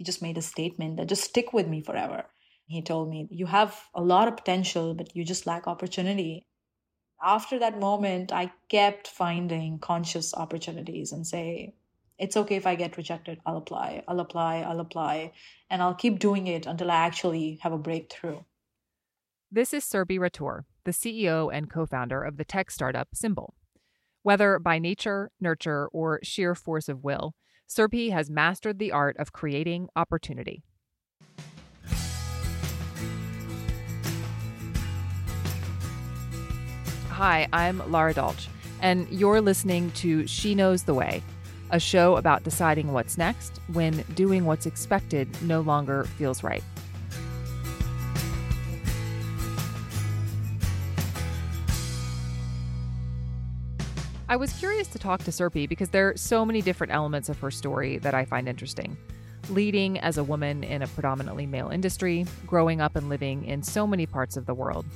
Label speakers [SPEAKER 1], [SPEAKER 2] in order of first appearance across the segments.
[SPEAKER 1] he just made a statement that just stick with me forever. He told me, You have a lot of potential, but you just lack opportunity. After that moment, I kept finding conscious opportunities and say, It's okay if I get rejected. I'll apply, I'll apply, I'll apply. And I'll keep doing it until I actually have a breakthrough.
[SPEAKER 2] This is Surbhi Rathore, the CEO and co founder of the tech startup Symbl. Whether by nature, nurture, or sheer force of will, Surbhi has mastered the art of creating opportunity. Hi, I'm Laura Dolch, and you're listening to She Knows the Way, a show about deciding what's next when doing what's expected no longer feels right. I was curious to talk to Surbhi because there are so many different elements of her story that I find interesting. Leading as a woman in a predominantly male industry, growing up and living in so many parts of the world.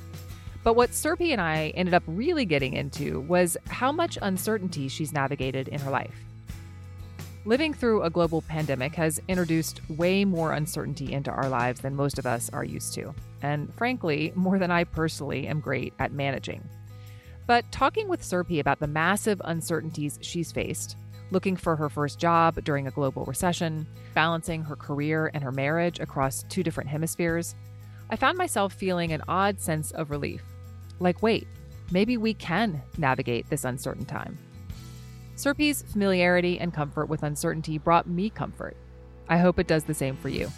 [SPEAKER 2] But what Surbhi and I ended up really getting into was how much uncertainty she's navigated in her life. Living through a global pandemic has introduced way more uncertainty into our lives than most of us are used to, and frankly, more than I personally am great at managing. But talking with Surbhi about the massive uncertainties she's faced, looking for her first job during a global recession, balancing her career and her marriage across two different hemispheres, I found myself feeling an odd sense of relief. Like, wait, maybe we can navigate this uncertain time. Surbhi's familiarity and comfort with uncertainty brought me comfort. I hope it does the same for you.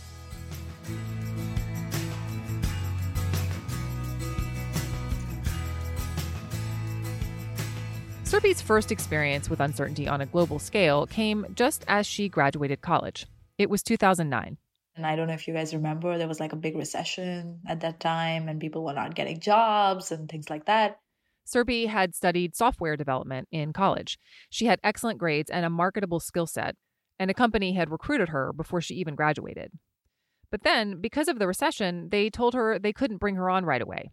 [SPEAKER 2] Surbhi's first experience with uncertainty on a global scale came just as she graduated college. It was 2009.
[SPEAKER 1] And I don't know if you guys remember, there was like a big recession at that time, and people were not getting jobs and things like that.
[SPEAKER 2] Surbhi had studied software development in college. She had excellent grades and a marketable skill set, and a company had recruited her before she even graduated. But then, because of the recession, they told her they couldn't bring her on right away,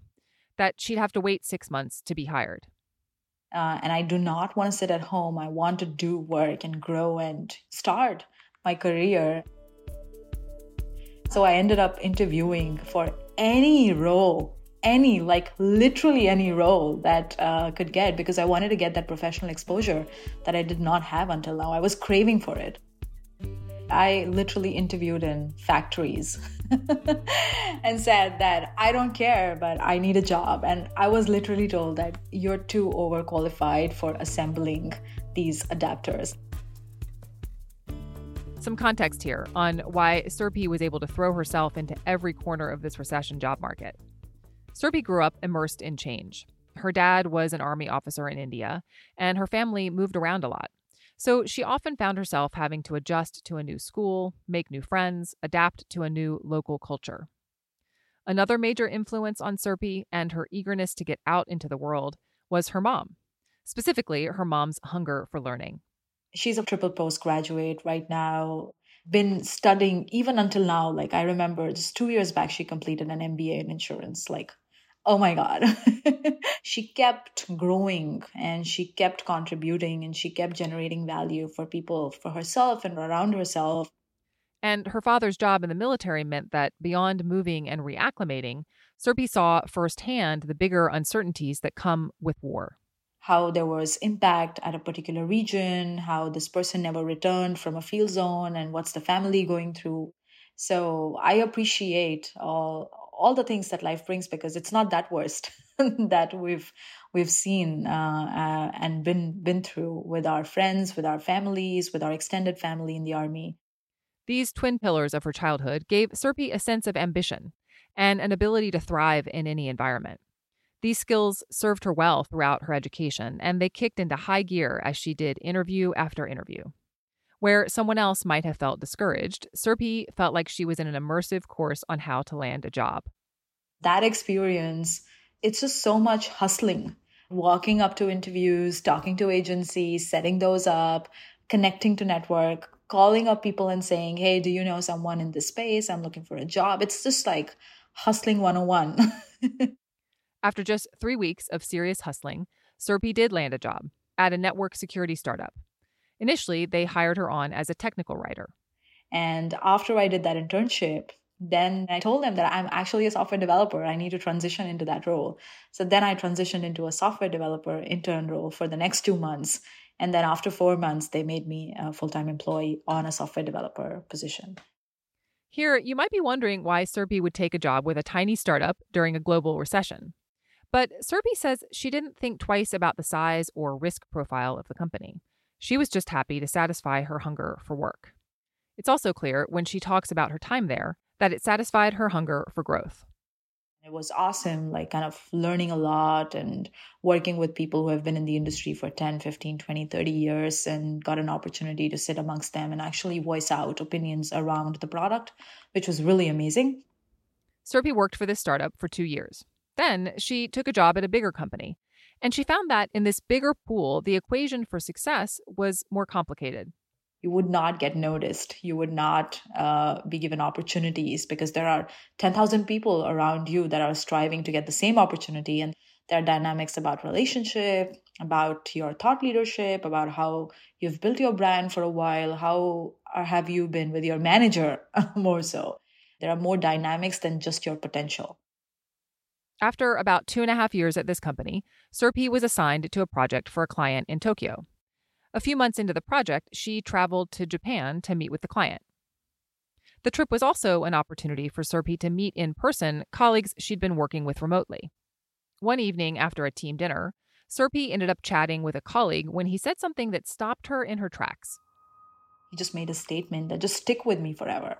[SPEAKER 2] that she'd have to wait six months to be hired.
[SPEAKER 1] Uh, and I do not want to sit at home. I want to do work and grow and start my career. So I ended up interviewing for any role, any, like literally any role that uh, could get because I wanted to get that professional exposure that I did not have until now. I was craving for it. I literally interviewed in factories and said that I don't care, but I need a job. And I was literally told that you're too overqualified for assembling these adapters.
[SPEAKER 2] Some context here on why Surbhi was able to throw herself into every corner of this recession job market. Surbhi grew up immersed in change. Her dad was an army officer in India, and her family moved around a lot. So she often found herself having to adjust to a new school, make new friends, adapt to a new local culture. Another major influence on Surbhi and her eagerness to get out into the world was her mom, specifically her mom's hunger for learning.
[SPEAKER 1] She's a triple postgraduate right now, been studying even until now. Like I remember just two years back, she completed an MBA in insurance. Like oh my god. She kept growing and she kept contributing and she kept generating value for people for herself and around herself.
[SPEAKER 2] And her father's job in the military meant that beyond moving and reacclimating Surbhi saw firsthand the bigger uncertainties that come with war.
[SPEAKER 1] How there was impact at a particular region how this person never returned from a field zone and what's the family going through. So i appreciate all all the things that life brings because it's not that worst that we've we've seen uh, uh, and been been through with our friends, with our families, with our extended family in the army.
[SPEAKER 2] These twin pillars of her childhood gave Surbhi a sense of ambition and an ability to thrive in any environment. These skills served her well throughout her education, and they kicked into high gear as she did interview after interview. Where someone else might have felt discouraged, Surbhi felt like she was in an immersive course on how to land a job.
[SPEAKER 1] That experience, it's just so much hustling. Walking up to interviews, talking to agencies, setting those up, connecting to network, calling up people and saying, Hey, do you know someone in this space? I'm looking for a job. It's just like hustling 101.
[SPEAKER 2] After just three weeks of serious hustling, Surbhi did land a job at a network security startup. Initially, they hired her on as a technical writer.
[SPEAKER 1] And after I did that internship, then I told them that I'm actually a software developer. I need to transition into that role. So then I transitioned into a software developer intern role for the next two months. And then after four months, they made me a full time employee on a software developer position.
[SPEAKER 2] Here, you might be wondering why Surbhi would take a job with a tiny startup during a global recession. But Surbhi says she didn't think twice about the size or risk profile of the company. She was just happy to satisfy her hunger for work. It's also clear when she talks about her time there that it satisfied her hunger for growth.
[SPEAKER 1] It was awesome, like kind of learning a lot and working with people who have been in the industry for 10, 15, 20, 30 years and got an opportunity to sit amongst them and actually voice out opinions around the product, which was really amazing.
[SPEAKER 2] Surbhi worked for this startup for two years. Then she took a job at a bigger company. And she found that in this bigger pool, the equation for success was more complicated
[SPEAKER 1] you would not get noticed. You would not uh, be given opportunities because there are 10,000 people around you that are striving to get the same opportunity. And there are dynamics about relationship, about your thought leadership, about how you've built your brand for a while, how have you been with your manager more so. There are more dynamics than just your potential.
[SPEAKER 2] After about two and a half years at this company, Surbhi was assigned to a project for a client in Tokyo. A few months into the project, she traveled to Japan to meet with the client. The trip was also an opportunity for Surbhi to meet in person colleagues she'd been working with remotely. One evening after a team dinner, Surbhi ended up chatting with a colleague when he said something that stopped her in her tracks.
[SPEAKER 1] He just made a statement that just stick with me forever.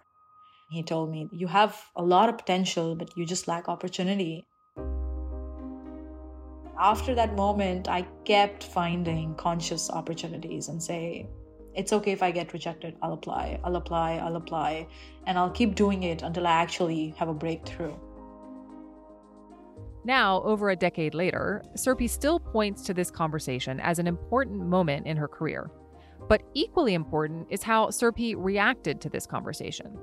[SPEAKER 1] He told me, You have a lot of potential, but you just lack opportunity after that moment, I kept finding conscious opportunities and say, it's okay if I get rejected. I'll apply, I'll apply, I'll apply, and I'll keep doing it until I actually have a breakthrough.
[SPEAKER 2] Now, over a decade later, Surbhi still points to this conversation as an important moment in her career. But equally important is how Surbhi reacted to this conversation.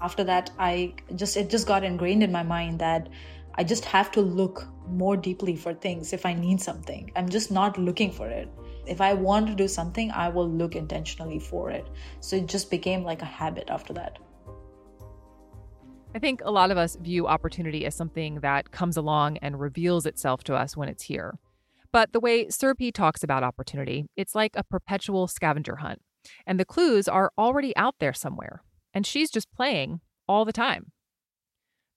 [SPEAKER 1] After that, I just it just got ingrained in my mind that I just have to look more deeply for things if I need something. I'm just not looking for it. If I want to do something, I will look intentionally for it. So it just became like a habit after that.
[SPEAKER 2] I think a lot of us view opportunity as something that comes along and reveals itself to us when it's here. But the way Surbhi talks about opportunity, it's like a perpetual scavenger hunt. And the clues are already out there somewhere. And she's just playing all the time.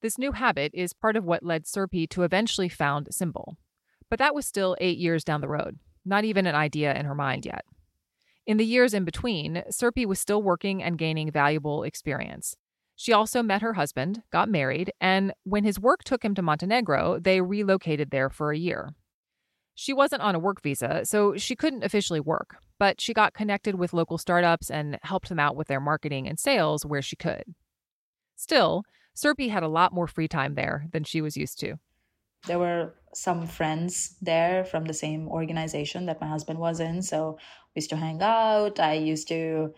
[SPEAKER 2] This new habit is part of what led Surbhi to eventually found Symbl. But that was still eight years down the road, not even an idea in her mind yet. In the years in between, Surbhi was still working and gaining valuable experience. She also met her husband, got married, and when his work took him to Montenegro, they relocated there for a year. She wasn't on a work visa, so she couldn't officially work, but she got connected with local startups and helped them out with their marketing and sales where she could. Still, Surbhi had a lot more free time there than she was used to.
[SPEAKER 1] There were some friends there from the same organization that my husband was in. So we used to hang out. I used to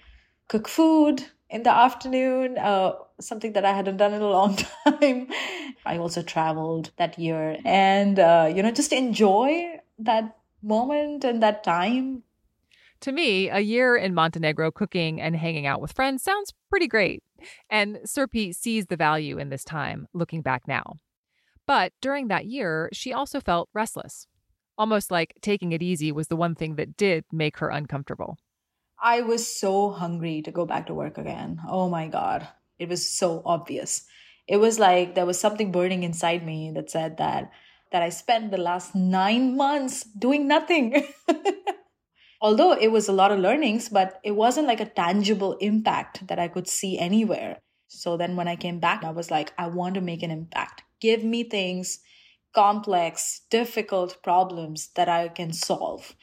[SPEAKER 1] cook food in the afternoon, uh, something that I hadn't done in a long time. I also traveled that year and, uh, you know, just enjoy that moment and that time.
[SPEAKER 2] To me, a year in Montenegro cooking and hanging out with friends sounds pretty great. And Surbhi sees the value in this time, looking back now. But during that year, she also felt restless, almost like taking it easy was the one thing that did make her uncomfortable.
[SPEAKER 1] I was so hungry to go back to work again. Oh my God. It was so obvious. It was like there was something burning inside me that said that that I spent the last 9 months doing nothing. although it was a lot of learnings, but it wasn't like a tangible impact that I could see anywhere. So then when I came back, I was like, I want to make an impact. Give me things, complex, difficult problems that I can solve.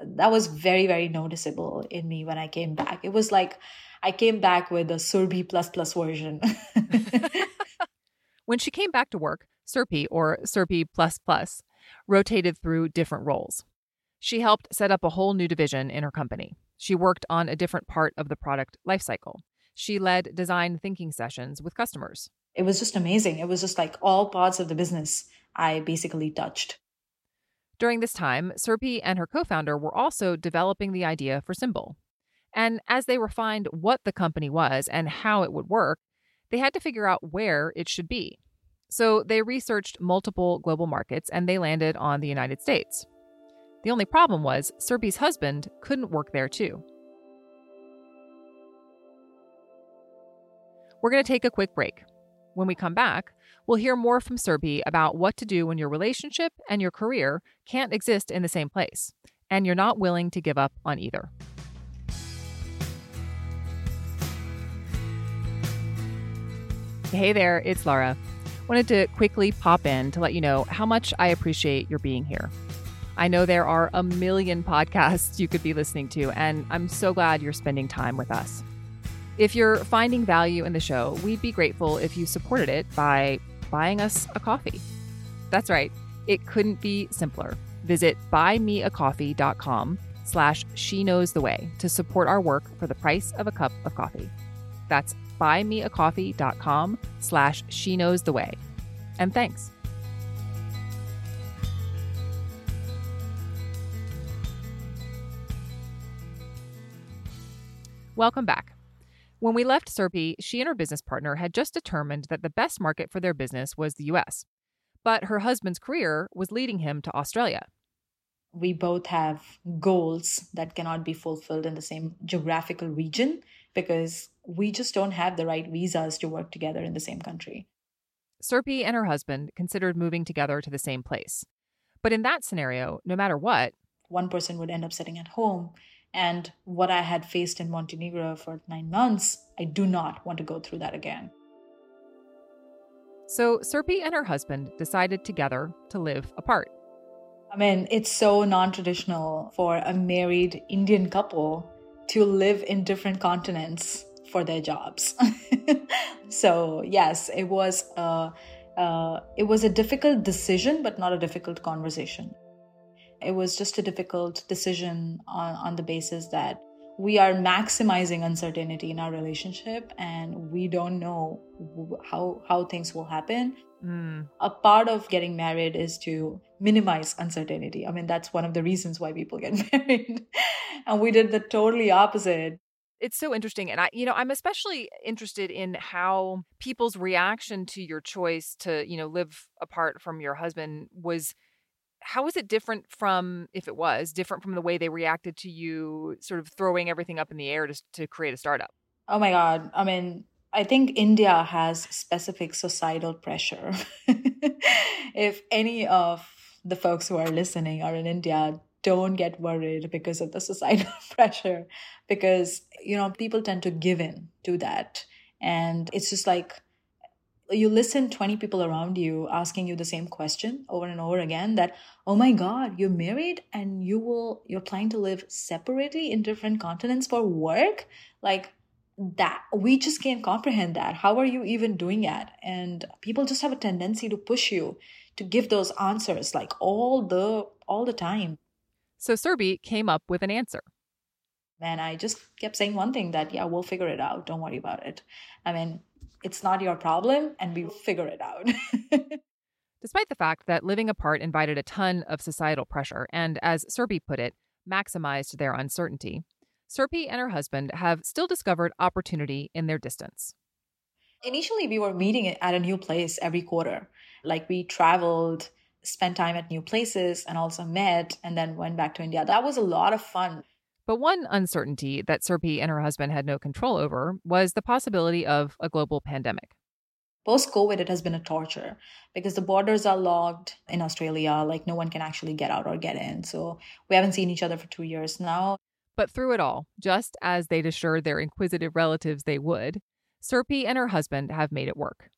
[SPEAKER 1] That was very, very noticeable in me when I came back. It was like I came back with a Surbhi plus plus version.
[SPEAKER 2] when she came back to work, Surbhi or Surbhi plus plus rotated through different roles. She helped set up a whole new division in her company. She worked on a different part of the product lifecycle. She led design thinking sessions with customers.
[SPEAKER 1] It was just amazing. It was just like all parts of the business I basically touched.
[SPEAKER 2] During this time, Surbhi and her co founder were also developing the idea for Symbl. And as they refined what the company was and how it would work, they had to figure out where it should be. So they researched multiple global markets and they landed on the United States. The only problem was Surbhi's husband couldn't work there too. We're going to take a quick break. When we come back, we'll hear more from Surbhi about what to do when your relationship and your career can't exist in the same place, and you're not willing to give up on either. Hey there, it's Laura. Wanted to quickly pop in to let you know how much I appreciate your being here. I know there are a million podcasts you could be listening to, and I'm so glad you're spending time with us. If you're finding value in the show, we'd be grateful if you supported it by buying us a coffee. That's right, it couldn't be simpler. Visit buymeacoffee.com slash she knows the way to support our work for the price of a cup of coffee. That's buymeacoffee.com slash she knows the way. And thanks. Welcome back. When we left Surbhi, she and her business partner had just determined that the best market for their business was the US. But her husband's career was leading him to Australia.
[SPEAKER 1] We both have goals that cannot be fulfilled in the same geographical region because we just don't have the right visas to work together in the same country.
[SPEAKER 2] Surbhi and her husband considered moving together to the same place. But in that scenario, no matter what,
[SPEAKER 1] one person would end up sitting at home and what I had faced in Montenegro for nine months, I do not want to go through that again.
[SPEAKER 2] So Surbhi and her husband decided together to live apart.
[SPEAKER 1] I mean, it's so non traditional for a married Indian couple to live in different continents for their jobs. so, yes, it was a, uh, it was a difficult decision, but not a difficult conversation. It was just a difficult decision on, on the basis that we are maximizing uncertainty in our relationship and we don't know how how things will happen. Mm. a part of getting married is to minimize uncertainty. I mean that's one of the reasons why people get married. And we did the totally opposite.
[SPEAKER 2] It's so interesting and i you know i'm especially interested in how people's reaction to your choice to you know live apart from your husband was how was it different from if it was different from the way they reacted to you sort of throwing everything up in the air to, to create a startup?
[SPEAKER 1] Oh my god. I mean i think india has specific societal pressure. If any of the folks who are listening are in india don't get worried because of the societal pressure because you know people tend to give in to that. And it's just like you listen 20 people around you asking you the same question over and over again that oh my god you're married and you will you're planning to live separately in different continents for work? Like that we just can't comprehend that. How are you even doing that? And people just have a tendency to push you to give those answers like all the all the time.
[SPEAKER 2] So Surbhi came up with an answer.
[SPEAKER 1] And i just kept saying one thing that yeah we'll figure it out. Don't worry about it. I mean it's not your problem and we figure it out.
[SPEAKER 2] Despite the fact that living apart invited a ton of societal pressure and, as Surbhi put it, maximized their uncertainty, Surbhi and her husband have still discovered opportunity in their distance.
[SPEAKER 1] Initially, we were meeting at a new place every quarter. Like we traveled, spent time at new places, and also met, and then went back to India. That was a lot of fun.
[SPEAKER 2] But one uncertainty that Surbhi and her husband had no control over was the possibility of a global pandemic.
[SPEAKER 1] Post COVID, it has been a torture because the borders are locked in Australia. Like, no one can actually get out or get in. So, we haven't seen each other for two years now.
[SPEAKER 2] But through it all, just as they'd assured their inquisitive relatives they would, Surbhi and her husband have made it work.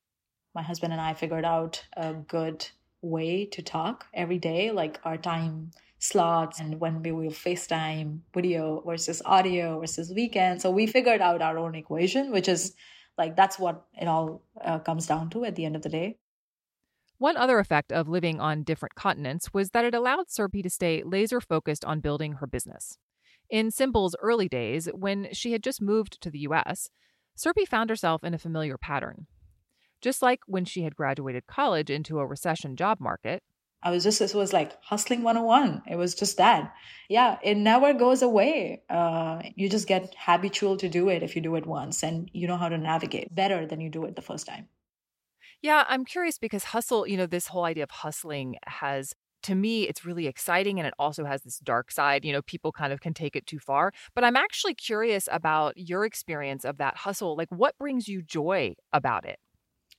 [SPEAKER 1] My husband and I figured out a good way to talk every day, like our time slots and when we will FaceTime video versus audio versus weekend. So we figured out our own equation, which is like that's what it all uh, comes down to at the end of the day.
[SPEAKER 2] One other effect of living on different continents was that it allowed Surbhi to stay laser focused on building her business. In Symbl's early days, when she had just moved to the US, Surbhi found herself in a familiar pattern. Just like when she had graduated college into a recession job market,
[SPEAKER 1] I was just, it was like hustling 101. It was just that. Yeah, it never goes away. Uh, you just get habitual to do it if you do it once and you know how to navigate better than you do it the first time.
[SPEAKER 2] Yeah, I'm curious because hustle, you know, this whole idea of hustling has to me it's really exciting and it also has this dark side you know people kind of can take it too far but i'm actually curious about your experience of that hustle like what brings you joy about it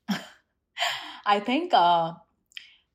[SPEAKER 1] i think uh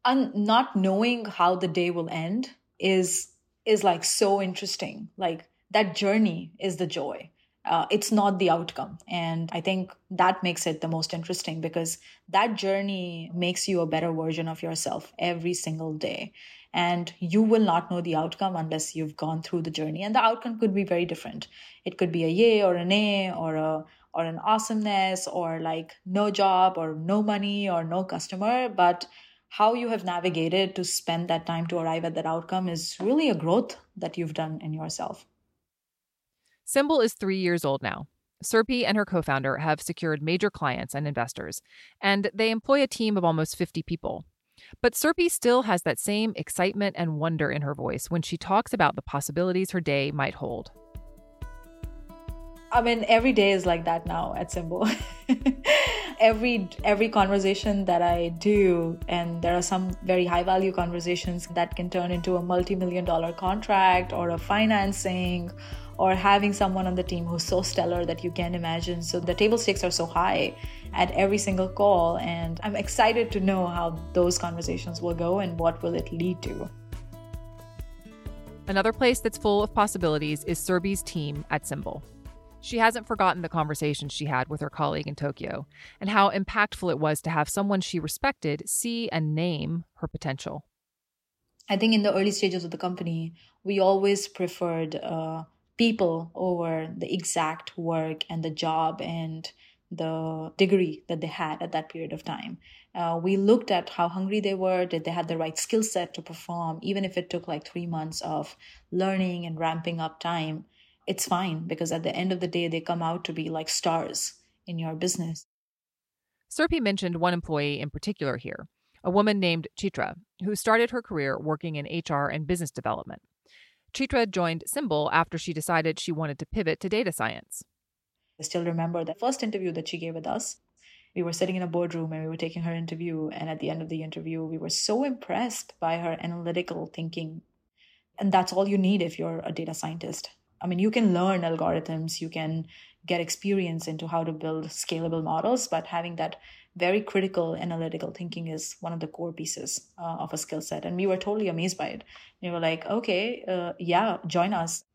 [SPEAKER 1] un- not knowing how the day will end is is like so interesting. Like that journey is the joy. Uh, it's not the outcome. And i think that makes it the most interesting because that journey makes you a better version of yourself every single day. And you will not know the outcome unless you've gone through the journey. And the outcome could be very different. It could be a yay or a nay or a or an awesomeness or like no job or no money or no customer. But how you have navigated to spend that time to arrive at that outcome is really a growth that you've done in yourself.
[SPEAKER 2] Symbl is three years old now. Surbhi and her co founder have secured major clients and investors, and they employ a team of almost 50 people. But Surbhi still has that same excitement and wonder in her voice when she talks about the possibilities her day might hold.
[SPEAKER 1] I mean, every day is like that now at Symbl. every every conversation that I do, and there are some very high value conversations that can turn into a multi million dollar contract or a financing or having someone on the team who's so stellar that you can't imagine. So the table stakes are so high at every single call, and I'm excited to know how those conversations will go and what will it lead to.
[SPEAKER 2] Another place that's full of possibilities is Surbhi's team at Symbl. She hasn't forgotten the conversation she had with her colleague in Tokyo and how impactful it was to have someone she respected see and name her potential.
[SPEAKER 1] I think in the early stages of the company, we always preferred uh, people over the exact work and the job and the degree that they had at that period of time. Uh, we looked at how hungry they were, did they have the right skill set to perform, even if it took like three months of learning and ramping up time it's fine because at the end of the day, they come out to be like stars in your business.
[SPEAKER 2] Surbhi mentioned one employee in particular here, a woman named Chitra, who started her career working in HR and business development. Chitra joined Symbl after she decided she wanted to pivot to data science.
[SPEAKER 1] I still remember the first interview that she gave with us. We were sitting in a boardroom and we were taking her interview. And at the end of the interview, we were so impressed by her analytical thinking. And that's all you need if you're a data scientist. I mean, you can learn algorithms, you can get experience into how to build scalable models, but having that very critical analytical thinking is one of the core pieces uh, of a skill set. And we were totally amazed by it. We were like, okay, uh, yeah, join us.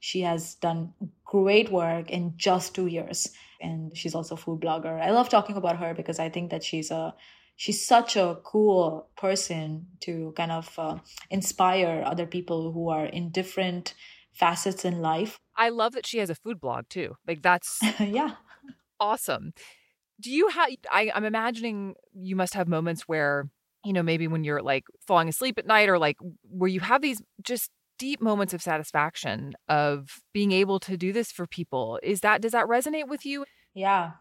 [SPEAKER 1] She has done great work in just two years. And she's also a food blogger. I love talking about her because I think that she's a she's such a cool person to kind of uh, inspire other people who are in different facets in life.
[SPEAKER 2] I love that she has a food blog too. Like that's
[SPEAKER 1] yeah.
[SPEAKER 2] Awesome. Do you have I, I'm imagining you must have moments where, you know, maybe when you're like falling asleep at night or like where you have these just deep moments of satisfaction of being able to do this for people. Is that does that resonate with you?
[SPEAKER 1] Yeah.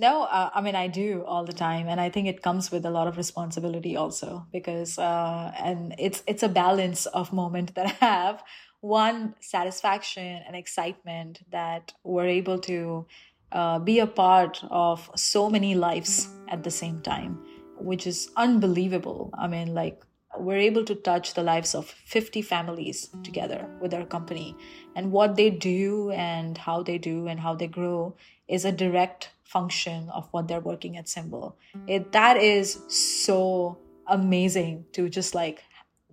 [SPEAKER 1] No, uh, I mean I do all the time, and I think it comes with a lot of responsibility also because, uh, and it's it's a balance of moment that I have one satisfaction and excitement that we're able to uh, be a part of so many lives at the same time, which is unbelievable. I mean, like, we're able to touch the lives of 50 families together with our company. And what they do and how they do and how they grow is a direct function of what they're working at Symbl. It, that is so amazing to just like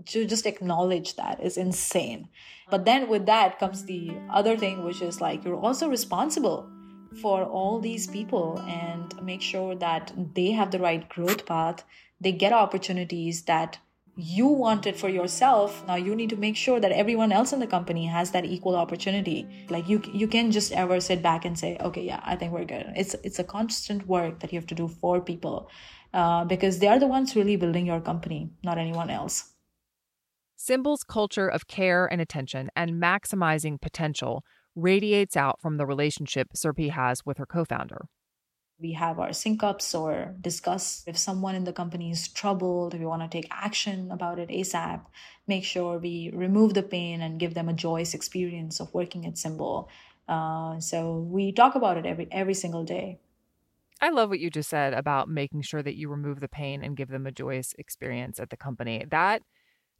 [SPEAKER 1] to just acknowledge that is insane. But then with that comes the other thing, which is like you're also responsible for all these people and make sure that they have the right growth path, they get opportunities that you wanted for yourself. Now you need to make sure that everyone else in the company has that equal opportunity. Like you you can just ever sit back and say okay yeah i think we're good. It's it's a constant work that you have to do for people uh, because they are the ones really building your company not anyone else
[SPEAKER 2] Symbl's culture of care and attention and maximizing potential radiates out from the relationship Surbhi has with her co founder.
[SPEAKER 1] We have our sync ups or discuss if someone in the company is troubled, if we want to take action about it ASAP, make sure we remove the pain and give them a joyous experience of working at Symbl. Uh, so we talk about it every every single day.
[SPEAKER 2] I love what you just said about making sure that you remove the pain and give them a joyous experience at the company. That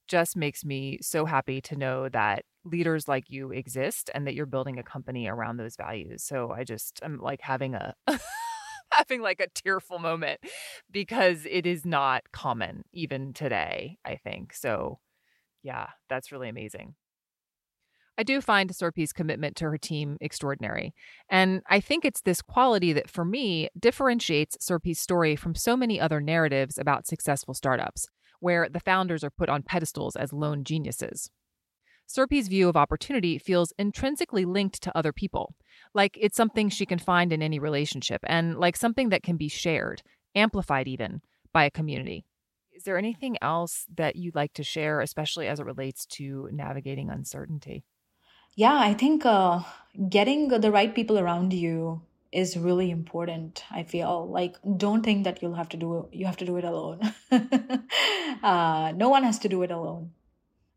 [SPEAKER 2] just makes me so happy to know that leaders like you exist and that you're building a company around those values. So I just I'm like having a having like a tearful moment because it is not common even today, I think. So yeah, that's really amazing. I do find Surbhi's commitment to her team extraordinary. And I think it's this quality that, for me, differentiates Surbhi's story from so many other narratives about successful startups, where the founders are put on pedestals as lone geniuses. Surbhi's view of opportunity feels intrinsically linked to other people, like it's something she can find in any relationship, and like something that can be shared, amplified even, by a community. Is there anything else that you'd like to share, especially as it relates to navigating uncertainty?
[SPEAKER 1] Yeah, I think uh, getting the right people around you is really important i feel. Like don't think that you'll have to do it you have to do it alone. Uh, no one has to do it alone.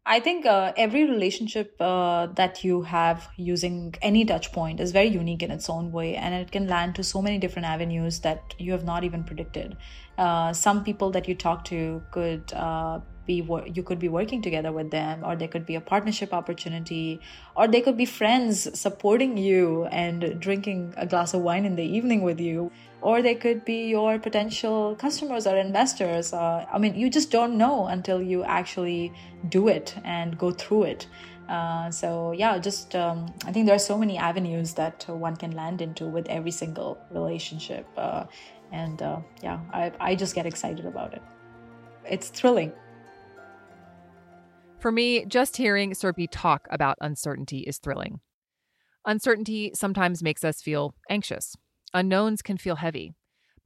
[SPEAKER 1] I think uh, every relationship uh, that you have using any touch point is very unique in its own way, and it can land to so many different avenues that you have not even predicted. Uh, some people that you talk to could uh, be you could be working together with them, or there could be a partnership opportunity, or they could be friends supporting you and drinking a glass of wine in the evening with you or they could be your potential customers or investors. Uh, I mean, you just don't know until you actually do it and go through it. Uh, so yeah, just um, I think there are so many avenues that one can land into with every single relationship, uh, and uh, yeah, I, I just get excited about it. It's thrilling.
[SPEAKER 2] For me, just hearing Surbhi talk about uncertainty is thrilling. Uncertainty sometimes makes us feel anxious Unknowns can feel heavy.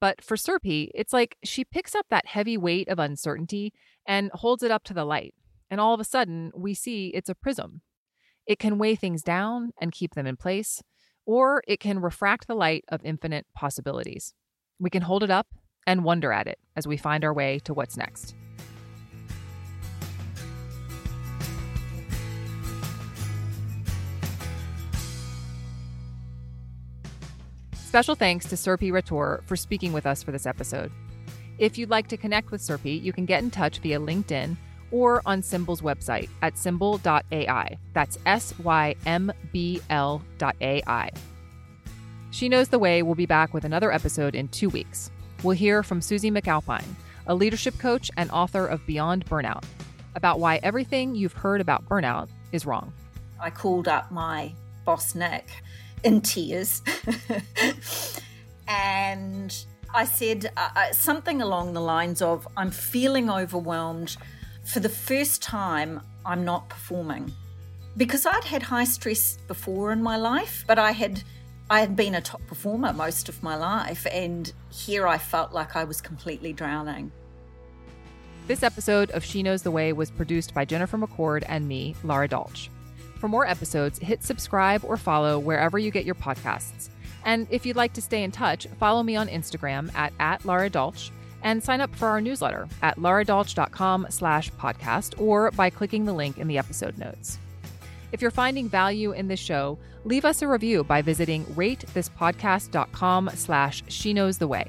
[SPEAKER 2] But for Surbhi, it's like she picks up that heavy weight of uncertainty and holds it up to the light. And all of a sudden, we see it's a prism. It can weigh things down and keep them in place, or it can refract the light of infinite possibilities. We can hold it up and wonder at it as we find our way to what's next. Special thanks to Surbhi Rathore for speaking with us for this episode. If you'd like to connect with Surbhi, you can get in touch via LinkedIn or on Symbl's website at symbl.ai. That's S Y M B L dot AI. She Knows the Way will be back with another episode in two weeks. We'll hear from Susie McAlpine, a leadership coach and author of Beyond Burnout, about why everything you've heard about burnout is wrong.
[SPEAKER 3] I called up my boss, Nick, in tears. and I said uh, uh, something along the lines of I'm feeling overwhelmed. For the first time, I'm not performing. Because I'd had high stress before in my life, but I had I had been a top performer most of my life and here I felt like I was completely drowning.
[SPEAKER 2] This episode of She Knows the Way was produced by Jennifer McCord and me, Laura Dolch. For more episodes, hit subscribe or follow wherever you get your podcasts. And if you'd like to stay in touch, follow me on Instagram at, at Laura Dolch and sign up for our newsletter at lauradolch.com slash podcast or by clicking the link in the episode notes. If you're finding value in this show, leave us a review by visiting ratethispodcast.com slash she knows the way.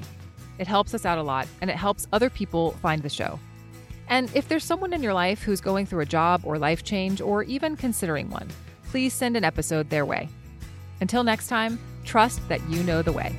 [SPEAKER 2] It helps us out a lot and it helps other people find the show. And if there's someone in your life who's going through a job or life change or even considering one, please send an episode their way. Until next time, trust that you know the way.